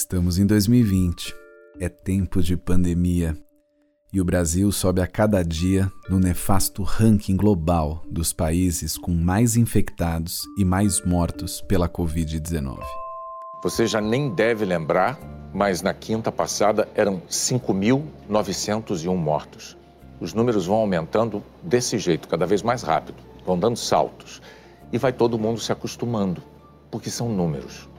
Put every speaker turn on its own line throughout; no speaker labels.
Estamos em 2020. É tempo de pandemia. E o Brasil sobe a cada dia no nefasto ranking global dos países com mais infectados e mais mortos pela Covid-19.
Você já nem deve lembrar, mas na quinta passada eram 5.901 mortos. Os números vão aumentando desse jeito, cada vez mais rápido, vão dando saltos. E vai todo mundo se acostumando, porque são números.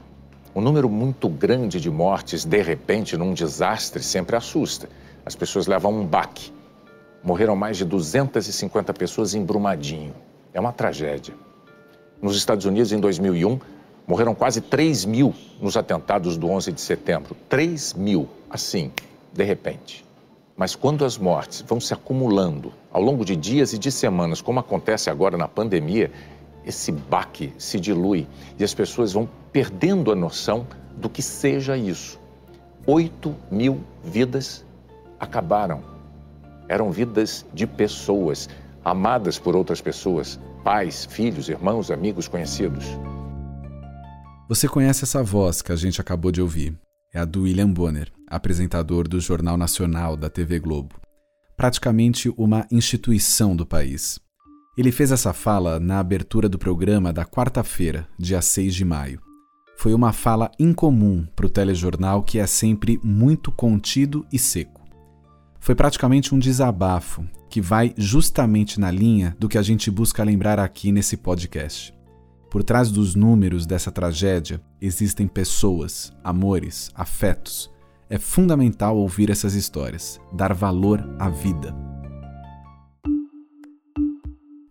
Um número muito grande de mortes, de repente, num desastre, sempre assusta. As pessoas levam um baque. Morreram mais de 250 pessoas em Brumadinho. É uma tragédia. Nos Estados Unidos, em 2001, morreram quase 3 mil nos atentados do 11 de setembro. 3 mil, assim, de repente. Mas quando as mortes vão se acumulando ao longo de dias e de semanas, como acontece agora na pandemia, esse baque se dilui e as pessoas vão perdendo a noção do que seja isso. Oito mil vidas acabaram. Eram vidas de pessoas, amadas por outras pessoas, pais, filhos, irmãos, amigos, conhecidos.
Você conhece essa voz que a gente acabou de ouvir? É a do William Bonner, apresentador do Jornal Nacional da TV Globo. Praticamente uma instituição do país. Ele fez essa fala na abertura do programa da quarta-feira, dia 6 de maio. Foi uma fala incomum para o telejornal que é sempre muito contido e seco. Foi praticamente um desabafo que vai justamente na linha do que a gente busca lembrar aqui nesse podcast. Por trás dos números dessa tragédia existem pessoas, amores, afetos. É fundamental ouvir essas histórias, dar valor à vida.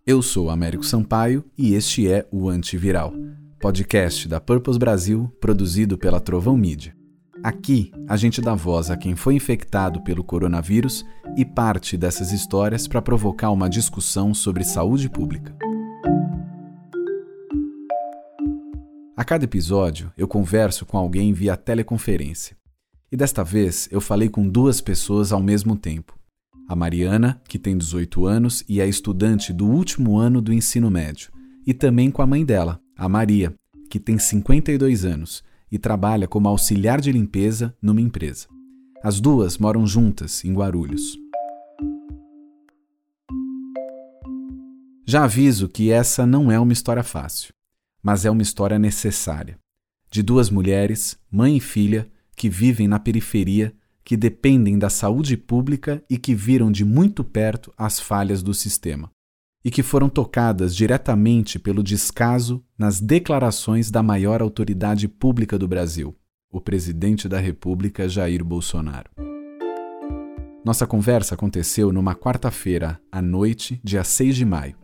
Eu sou Américo Sampaio e este é o Antiviral, podcast da Purpose Brasil, produzido pela Trovão Mídia. Aqui, a gente dá voz a quem foi infectado pelo coronavírus e parte dessas histórias para provocar uma discussão sobre saúde pública. A cada episódio, eu converso com alguém via teleconferência. E desta vez, eu falei com duas pessoas ao mesmo tempo a Mariana, que tem 18 anos e é estudante do último ano do ensino médio, e também com a mãe dela, a Maria, que tem 52 anos e trabalha como auxiliar de limpeza numa empresa. As duas moram juntas em Guarulhos. Já aviso que essa não é uma história fácil, mas é uma história necessária. De duas mulheres, mãe e filha, que vivem na periferia que dependem da saúde pública e que viram de muito perto as falhas do sistema, e que foram tocadas diretamente pelo descaso nas declarações da maior autoridade pública do Brasil, o presidente da República Jair Bolsonaro. Nossa conversa aconteceu numa quarta-feira, à noite, dia 6 de maio.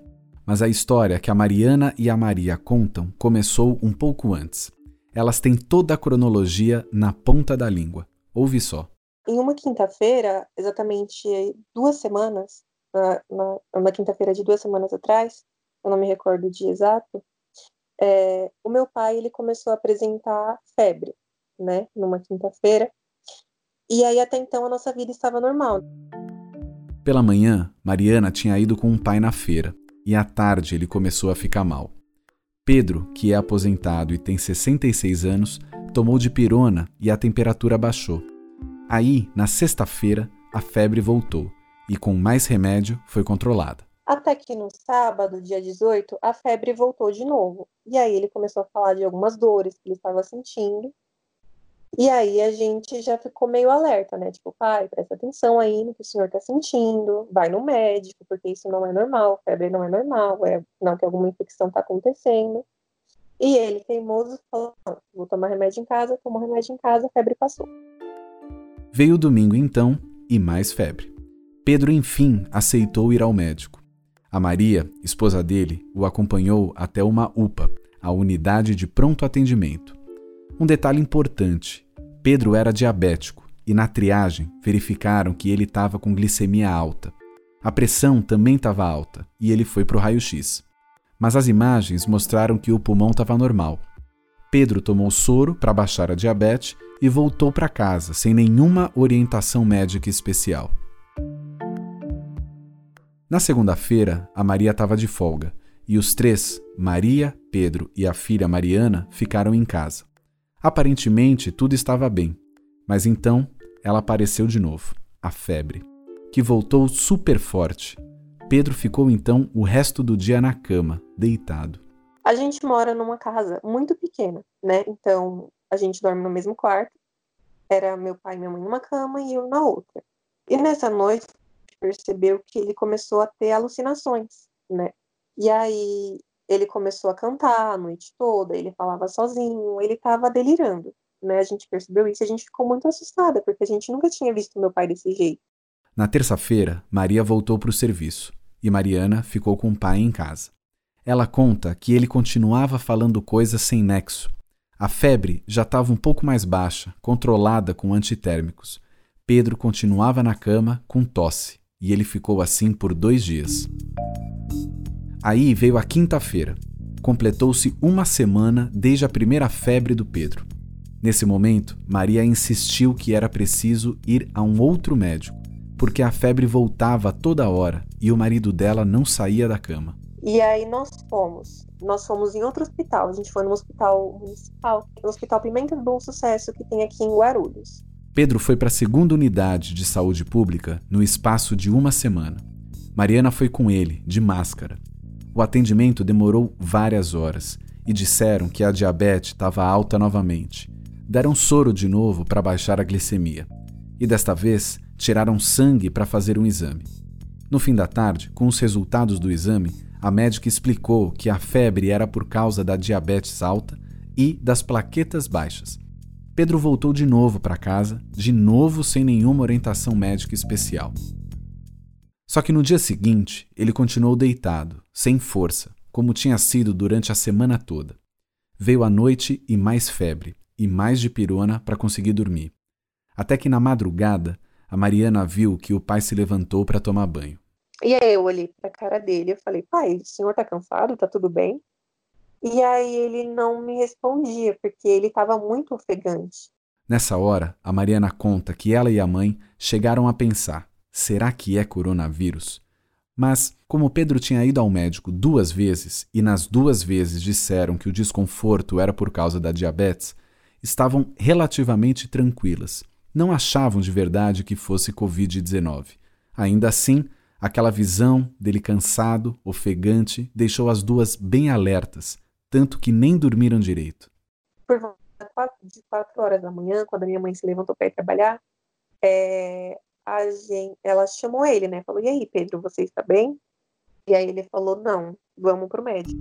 Mas a história que a Mariana e a Maria contam começou um pouco antes. Elas têm toda a cronologia na ponta da língua. Ouve só.
Em uma quinta-feira, exatamente duas semanas, na, na, quinta-feira de duas semanas atrás, eu não me recordo o dia exato, é, o meu pai ele começou a apresentar febre, né, numa quinta-feira, e aí até então a nossa vida estava normal.
Pela manhã, Mariana tinha ido com o pai na feira, e à tarde ele começou a ficar mal. Pedro, que é aposentado e tem 66 anos, tomou de pirona e a temperatura baixou. Aí, na sexta-feira, a febre voltou e, com mais remédio, foi controlada.
Até que no sábado, dia 18, a febre voltou de novo. E aí ele começou a falar de algumas dores que ele estava sentindo. E aí a gente já ficou meio alerta, né? Tipo, pai, presta atenção aí no que o senhor está sentindo, vai no médico, porque isso não é normal, febre não é normal, é não que alguma infecção está acontecendo. E ele, teimoso, falou: vou tomar remédio em casa, tomou remédio em casa, a febre passou.
Veio o domingo então e mais febre. Pedro, enfim, aceitou ir ao médico. A Maria, esposa dele, o acompanhou até uma UPA, a unidade de pronto atendimento. Um detalhe importante: Pedro era diabético e na triagem verificaram que ele estava com glicemia alta. A pressão também estava alta e ele foi para o raio-x. Mas as imagens mostraram que o pulmão estava normal. Pedro tomou soro para baixar a diabetes e voltou para casa sem nenhuma orientação médica especial. Na segunda-feira, a Maria estava de folga e os três, Maria, Pedro e a filha Mariana, ficaram em casa. Aparentemente tudo estava bem, mas então ela apareceu de novo, a febre, que voltou super forte. Pedro ficou então o resto do dia na cama, deitado.
A gente mora numa casa muito pequena, né? Então a gente dorme no mesmo quarto. Era meu pai e minha mãe numa cama e eu na outra. E nessa noite percebeu que ele começou a ter alucinações, né? E aí ele começou a cantar a noite toda, ele falava sozinho, ele estava delirando, né? A gente percebeu isso e a gente ficou muito assustada, porque a gente nunca tinha visto meu pai desse jeito.
Na terça-feira, Maria voltou para o serviço e Mariana ficou com o pai em casa. Ela conta que ele continuava falando coisas sem nexo. A febre já estava um pouco mais baixa, controlada com antitérmicos. Pedro continuava na cama com tosse e ele ficou assim por dois dias. Aí veio a quinta-feira. Completou-se uma semana desde a primeira febre do Pedro. Nesse momento, Maria insistiu que era preciso ir a um outro médico, porque a febre voltava toda hora e o marido dela não saía da cama.
E aí nós fomos. Nós fomos em outro hospital. A gente foi no hospital municipal, no Hospital Pimenta do Bom Sucesso, que tem aqui em Guarulhos.
Pedro foi para a segunda unidade de saúde pública no espaço de uma semana. Mariana foi com ele, de máscara. O atendimento demorou várias horas e disseram que a diabetes estava alta novamente. Deram soro de novo para baixar a glicemia. E desta vez tiraram sangue para fazer um exame. No fim da tarde, com os resultados do exame, a médica explicou que a febre era por causa da diabetes alta e das plaquetas baixas. Pedro voltou de novo para casa, de novo sem nenhuma orientação médica especial. Só que no dia seguinte, ele continuou deitado, sem força, como tinha sido durante a semana toda. Veio a noite e mais febre, e mais de pirona para conseguir dormir. Até que na madrugada, a Mariana viu que o pai se levantou para tomar banho.
E aí eu olhei para a cara dele e falei: "Pai, o senhor tá cansado? Tá tudo bem?" E aí ele não me respondia, porque ele estava muito ofegante.
Nessa hora, a Mariana conta que ela e a mãe chegaram a pensar: será que é coronavírus? Mas, como Pedro tinha ido ao médico duas vezes e nas duas vezes disseram que o desconforto era por causa da diabetes, estavam relativamente tranquilas. Não achavam de verdade que fosse Covid-19. Ainda assim, aquela visão dele cansado, ofegante, deixou as duas bem alertas, tanto que nem dormiram direito.
Por volta de quatro horas da manhã, quando a minha mãe se levantou para ir trabalhar, é, a gente, ela chamou ele, né? Falou: E aí, Pedro, você está bem? E aí ele falou: Não, vamos pro médico.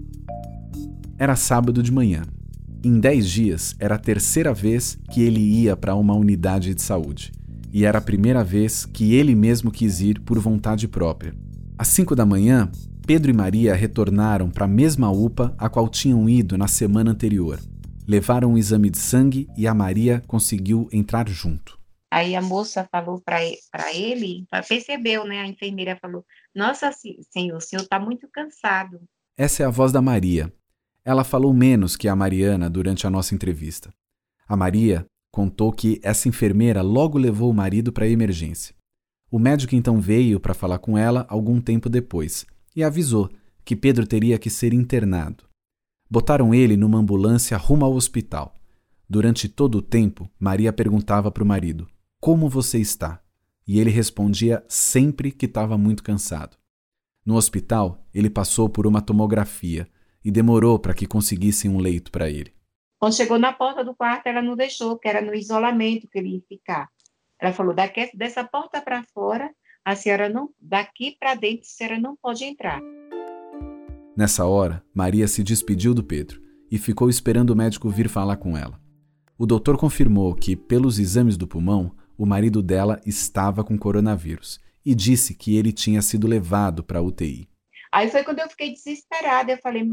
Era sábado de manhã. Em dez dias, era a terceira vez que ele ia para uma unidade de saúde. E era a primeira vez que ele mesmo quis ir por vontade própria. Às cinco da manhã, Pedro e Maria retornaram para a mesma UPA a qual tinham ido na semana anterior. Levaram um exame de sangue e a Maria conseguiu entrar junto.
Aí a moça falou para ele, percebeu, né? A enfermeira falou: Nossa, senhor, o senhor está muito cansado.
Essa é a voz da Maria. Ela falou menos que a Mariana durante a nossa entrevista. A Maria contou que essa enfermeira logo levou o marido para a emergência. O médico então veio para falar com ela algum tempo depois e avisou que Pedro teria que ser internado. Botaram ele numa ambulância rumo ao hospital. Durante todo o tempo, Maria perguntava para o marido: como você está? E ele respondia sempre que estava muito cansado. No hospital, ele passou por uma tomografia e demorou para que conseguissem um leito para ele.
Quando chegou na porta do quarto, ela não deixou, que era no isolamento que ele ia ficar. Ela falou: daqui, dessa porta para fora, a senhora não, daqui para dentro, a senhora não pode entrar.
Nessa hora, Maria se despediu do Pedro e ficou esperando o médico vir falar com ela. O doutor confirmou que, pelos exames do pulmão, o marido dela estava com coronavírus e disse que ele tinha sido levado para a UTI.
Aí foi quando eu fiquei desesperada. Eu falei,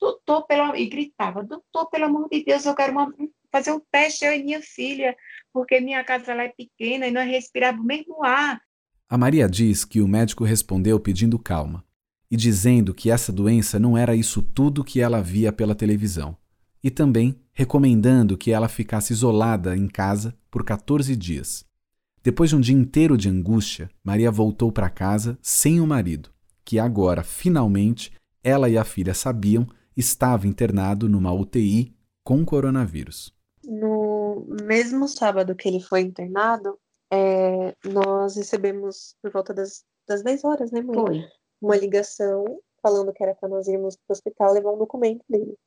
doutor, pelo... e gritava, doutor, pelo amor de Deus, eu quero uma... fazer um teste, eu e minha filha, porque minha casa lá é pequena e nós respiramos o mesmo ar.
A Maria diz que o médico respondeu pedindo calma e dizendo que essa doença não era isso tudo que ela via pela televisão, e também recomendando que ela ficasse isolada em casa por 14 dias. Depois de um dia inteiro de angústia, Maria voltou para casa sem o marido, que agora, finalmente, ela e a filha sabiam estava internado numa UTI com coronavírus.
No mesmo sábado que ele foi internado, é, nós recebemos por volta das, das 10 horas, né, mãe?
Foi.
Uma ligação falando que era para nós irmos para o hospital levar um documento dele.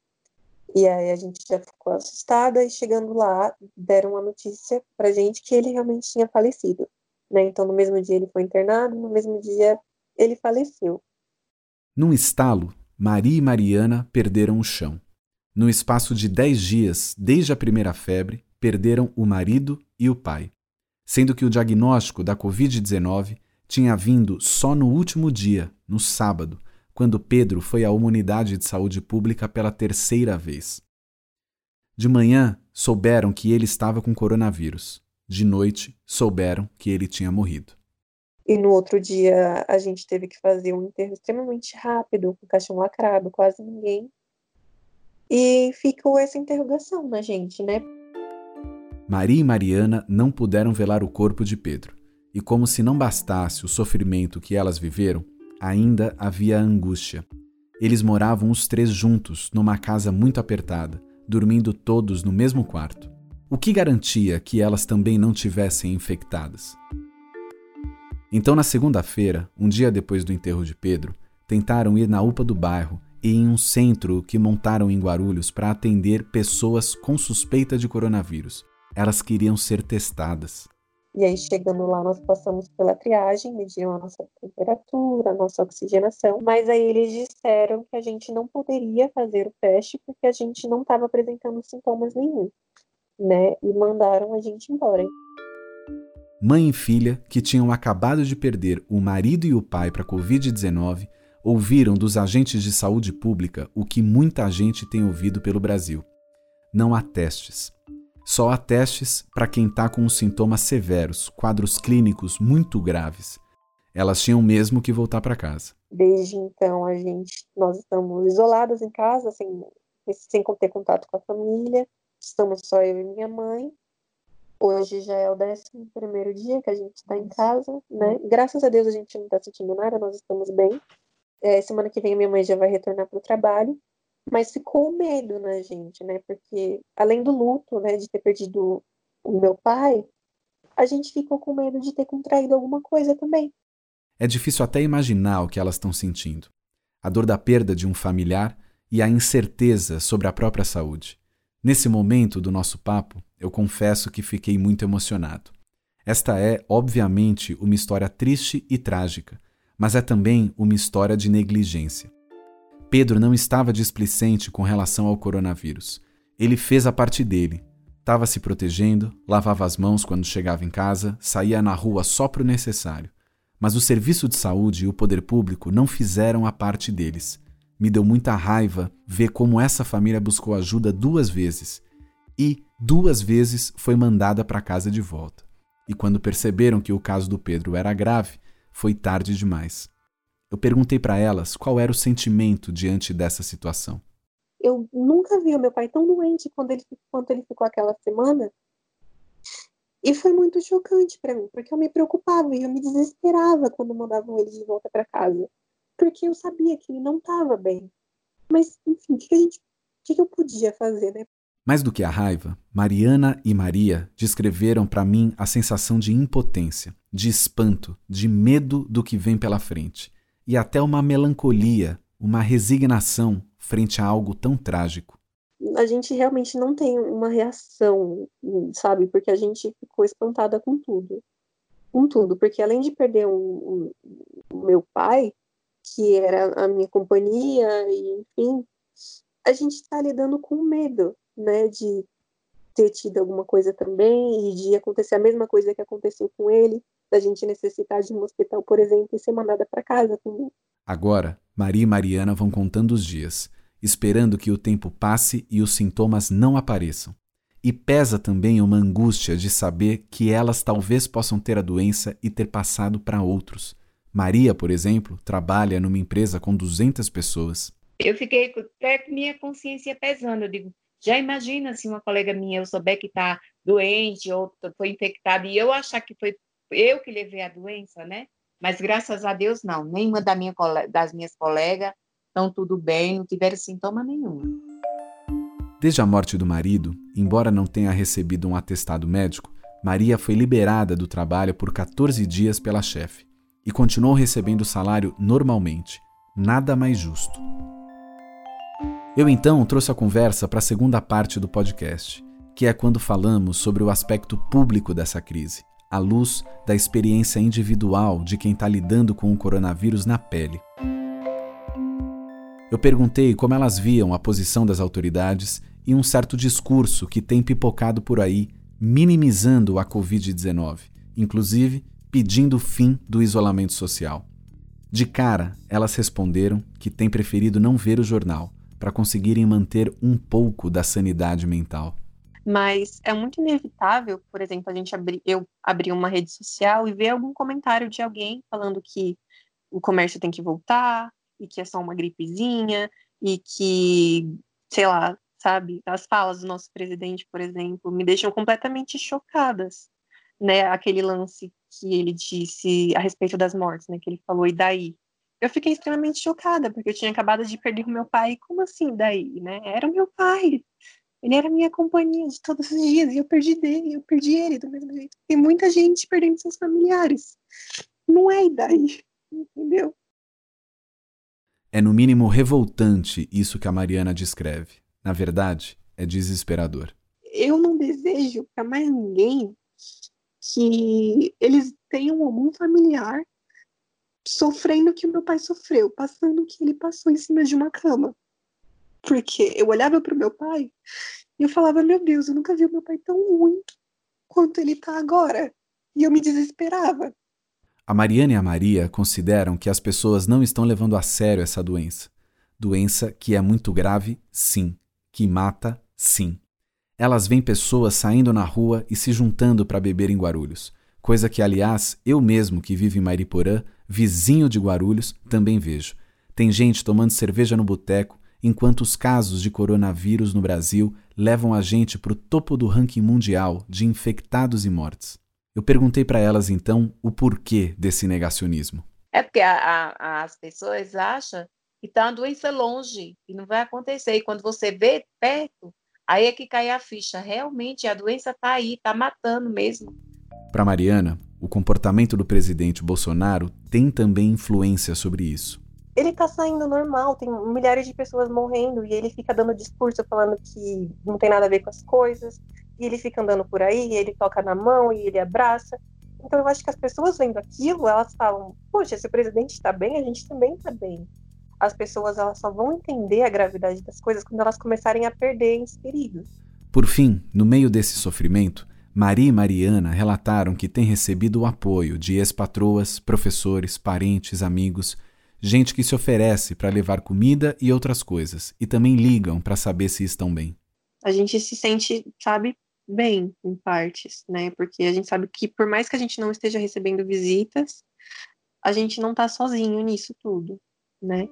E aí a gente já ficou assustada e chegando lá deram a notícia pra gente que ele realmente tinha falecido, né? Então no mesmo dia ele foi internado, no mesmo dia ele faleceu.
Num estalo, Maria e Mariana perderam o chão. No espaço de dez dias, desde a primeira febre, perderam o marido e o pai, sendo que o diagnóstico da Covid-19 tinha vindo só no último dia, no sábado, quando Pedro foi uma unidade de saúde pública pela terceira vez. De manhã, souberam que ele estava com coronavírus. De noite, souberam que ele tinha morrido.
E no outro dia a gente teve que fazer um enterro extremamente rápido, com o caixão lacrado, quase ninguém e ficou essa interrogação na gente, né?
Maria e Mariana não puderam velar o corpo de Pedro. E como se não bastasse o sofrimento que elas viveram, ainda havia a angústia. Eles moravam os três juntos, numa casa muito apertada, dormindo todos no mesmo quarto. O que garantia que elas também não tivessem infectadas? Então, na segunda-feira, um dia depois do enterro de Pedro, tentaram ir na UPA do bairro e em um centro que montaram em Guarulhos para atender pessoas com suspeita de coronavírus. Elas queriam ser testadas.
E aí, chegando lá, nós passamos pela triagem, mediram a nossa temperatura, a nossa oxigenação, mas aí eles disseram que a gente não poderia fazer o teste porque a gente não estava apresentando sintomas nenhum, né? E mandaram a gente embora.
Mãe e filha, que tinham acabado de perder o marido e o pai para a Covid-19, ouviram dos agentes de saúde pública o que muita gente tem ouvido pelo Brasil. Não há testes. Só há testes para quem está com sintomas severos, quadros clínicos muito graves. Elas tinham mesmo que voltar para casa.
Desde então, a gente, nós estamos isoladas em casa, sem, sem ter contato com a família. Estamos só eu e minha mãe. Hoje já é o 11 primeiro dia que a gente está em casa, né? Graças a Deus a gente não está sentindo nada, nós estamos bem. É, semana que vem a minha mãe já vai retornar para o trabalho, mas ficou medo na gente, né? Porque além do luto, né, de ter perdido o meu pai, a gente ficou com medo de ter contraído alguma coisa também.
É difícil até imaginar o que elas estão sentindo. A dor da perda de um familiar e a incerteza sobre a própria saúde. Nesse momento do nosso papo, eu confesso que fiquei muito emocionado. Esta é, obviamente, uma história triste e trágica, mas é também uma história de negligência. Pedro não estava displicente com relação ao coronavírus. Ele fez a parte dele. Estava se protegendo, lavava as mãos quando chegava em casa, saía na rua só para o necessário. Mas o serviço de saúde e o poder público não fizeram a parte deles. Me deu muita raiva ver como essa família buscou ajuda duas vezes e duas vezes foi mandada para casa de volta. E quando perceberam que o caso do Pedro era grave, foi tarde demais. Eu perguntei para elas qual era o sentimento diante dessa situação.
Eu nunca vi o meu pai tão doente quando ele, quanto ele ficou aquela semana. E foi muito chocante para mim, porque eu me preocupava e eu me desesperava quando mandavam ele de volta para casa, porque eu sabia que ele não estava bem. Mas, enfim, o que, a gente, o que eu podia fazer, né?
Mais do que a raiva, Mariana e Maria descreveram para mim a sensação de impotência, de espanto, de medo do que vem pela frente e até uma melancolia, uma resignação frente a algo tão trágico.
A gente realmente não tem uma reação, sabe? Porque a gente ficou espantada com tudo. Com tudo. Porque além de perder o meu pai, que era a minha companhia, e enfim, a gente está lidando com medo né, de ter tido alguma coisa também e de acontecer a mesma coisa que aconteceu com ele, da gente necessitar de um hospital, por exemplo, e ser mandada para casa também.
Agora, Maria e Mariana vão contando os dias, esperando que o tempo passe e os sintomas não apareçam. E pesa também uma angústia de saber que elas talvez possam ter a doença e ter passado para outros. Maria, por exemplo, trabalha numa empresa com 200 pessoas.
Eu fiquei até com minha consciência pesando. Eu digo, já imagina se uma colega minha eu souber que está doente ou foi infectada e eu achar que foi eu que levei a doença, né? Mas graças a Deus não, nenhuma da minha, das minhas colegas estão tudo bem, não tiveram sintoma nenhum.
Desde a morte do marido, embora não tenha recebido um atestado médico, Maria foi liberada do trabalho por 14 dias pela chefe e continuou recebendo o salário normalmente. Nada mais justo. Eu então trouxe a conversa para a segunda parte do podcast, que é quando falamos sobre o aspecto público dessa crise, à luz da experiência individual de quem está lidando com o coronavírus na pele. Eu perguntei como elas viam a posição das autoridades e um certo discurso que tem pipocado por aí, minimizando a Covid-19, inclusive pedindo o fim do isolamento social. De cara, elas responderam que têm preferido não ver o jornal para conseguirem manter um pouco da sanidade mental.
Mas é muito inevitável, por exemplo, a gente abri, eu abrir uma rede social e ver algum comentário de alguém falando que o comércio tem que voltar e que é só uma gripezinha e que, sei lá, sabe, as falas do nosso presidente, por exemplo, me deixam completamente chocadas, né? Aquele lance que ele disse a respeito das mortes, né? Que ele falou e daí eu fiquei extremamente chocada, porque eu tinha acabado de perder o meu pai. Como assim daí, né? Era o meu pai. Ele era minha companhia de todos os dias e eu perdi dele, eu perdi ele do mesmo jeito. Tem muita gente perdendo seus familiares. Não é daí, entendeu?
É no mínimo revoltante isso que a Mariana descreve. Na verdade, é desesperador.
Eu não desejo para mais ninguém que eles tenham algum familiar sofrendo o que meu pai sofreu, passando o que ele passou em cima de uma cama. Porque eu olhava para o meu pai e eu falava: Meu Deus, eu nunca vi o meu pai tão ruim quanto ele está agora. E eu me desesperava.
A Mariana e a Maria consideram que as pessoas não estão levando a sério essa doença. Doença que é muito grave, sim. Que mata, sim. Elas veem pessoas saindo na rua e se juntando para beber em Guarulhos. Coisa que, aliás, eu mesmo que vivo em Mariporã vizinho de Guarulhos, também vejo. Tem gente tomando cerveja no boteco, enquanto os casos de coronavírus no Brasil levam a gente para o topo do ranking mundial de infectados e mortes. Eu perguntei para elas então o porquê desse negacionismo.
É porque a, a, as pessoas acham que está uma doença longe e não vai acontecer. E quando você vê perto, aí é que cai a ficha. Realmente a doença está aí, está matando mesmo.
Para Mariana, o comportamento do presidente Bolsonaro tem também influência sobre isso.
Ele tá saindo normal, tem milhares de pessoas morrendo e ele fica dando discurso falando que não tem nada a ver com as coisas, e ele fica andando por aí, ele toca na mão e ele abraça. Então eu acho que as pessoas vendo aquilo, elas falam: "Poxa, se o presidente está bem, a gente também está bem". As pessoas elas só vão entender a gravidade das coisas quando elas começarem a perder entes queridos.
Por fim, no meio desse sofrimento, Maria e Mariana relataram que têm recebido o apoio de ex-patroas, professores, parentes, amigos, gente que se oferece para levar comida e outras coisas, e também ligam para saber se estão bem.
A gente se sente, sabe, bem em partes, né? Porque a gente sabe que por mais que a gente não esteja recebendo visitas, a gente não está sozinho nisso tudo, né?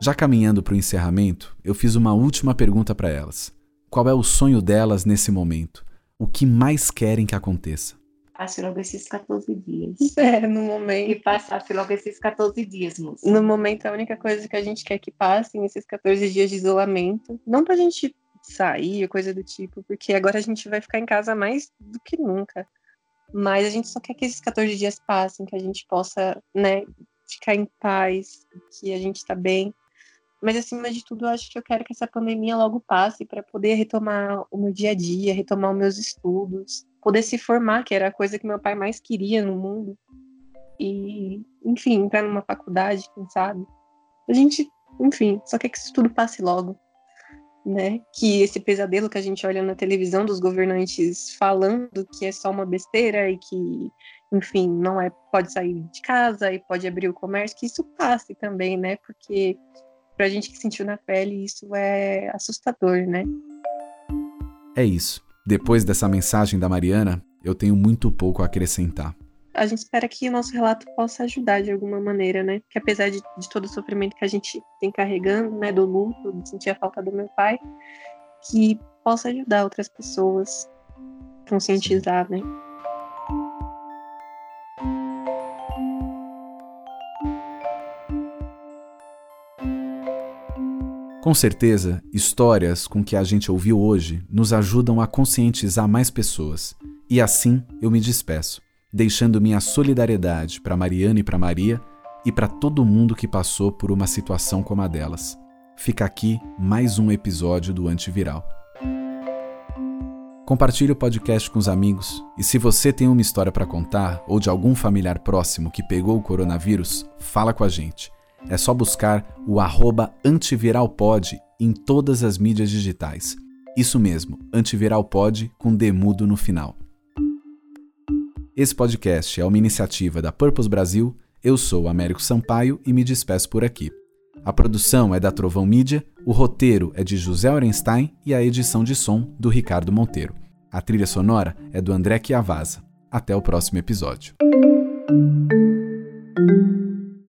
Já caminhando para o encerramento, eu fiz uma última pergunta para elas. Qual é o sonho delas nesse momento? o que mais querem que aconteça?
Passe logo esses 14 dias.
É, no momento.
E passasse logo esses 14 dias, moça.
No momento, a única coisa que a gente quer que passem esses 14 dias de isolamento. Não pra gente sair, coisa do tipo, porque agora a gente vai ficar em casa mais do que nunca. Mas a gente só quer que esses 14 dias passem, que a gente possa, né, ficar em paz, que a gente tá bem. Mas acima de tudo, eu acho que eu quero que essa pandemia logo passe para poder retomar o meu dia a dia, retomar os meus estudos, poder se formar, que era a coisa que meu pai mais queria no mundo. E, enfim, entrar numa faculdade, quem sabe. A gente, enfim, só quer que isso tudo passe logo. Né? Que esse pesadelo que a gente olha na televisão dos governantes falando que é só uma besteira e que, enfim, não é pode sair de casa e pode abrir o comércio, que isso passe também, né? Porque pra gente que sentiu na pele, isso é assustador, né?
É isso. Depois dessa mensagem da Mariana, eu tenho muito pouco a acrescentar.
A gente espera que o nosso relato possa ajudar de alguma maneira, né? Que apesar de, de todo o sofrimento que a gente tem carregando, né, do luto, de sentir a falta do meu pai, que possa ajudar outras pessoas, conscientizar, né?
Com certeza, histórias com que a gente ouviu hoje nos ajudam a conscientizar mais pessoas. E assim eu me despeço, deixando minha solidariedade para Mariana e para Maria e para todo mundo que passou por uma situação como a delas. Fica aqui mais um episódio do Antiviral. Compartilhe o podcast com os amigos e se você tem uma história para contar ou de algum familiar próximo que pegou o coronavírus, fala com a gente. É só buscar o antiviralpod em todas as mídias digitais. Isso mesmo, antiviralpod com demudo no final. Esse podcast é uma iniciativa da Purpose Brasil. Eu sou Américo Sampaio e me despeço por aqui. A produção é da Trovão Mídia, o roteiro é de José Orenstein e a edição de som do Ricardo Monteiro. A trilha sonora é do André Chiavasa. Até o próximo episódio.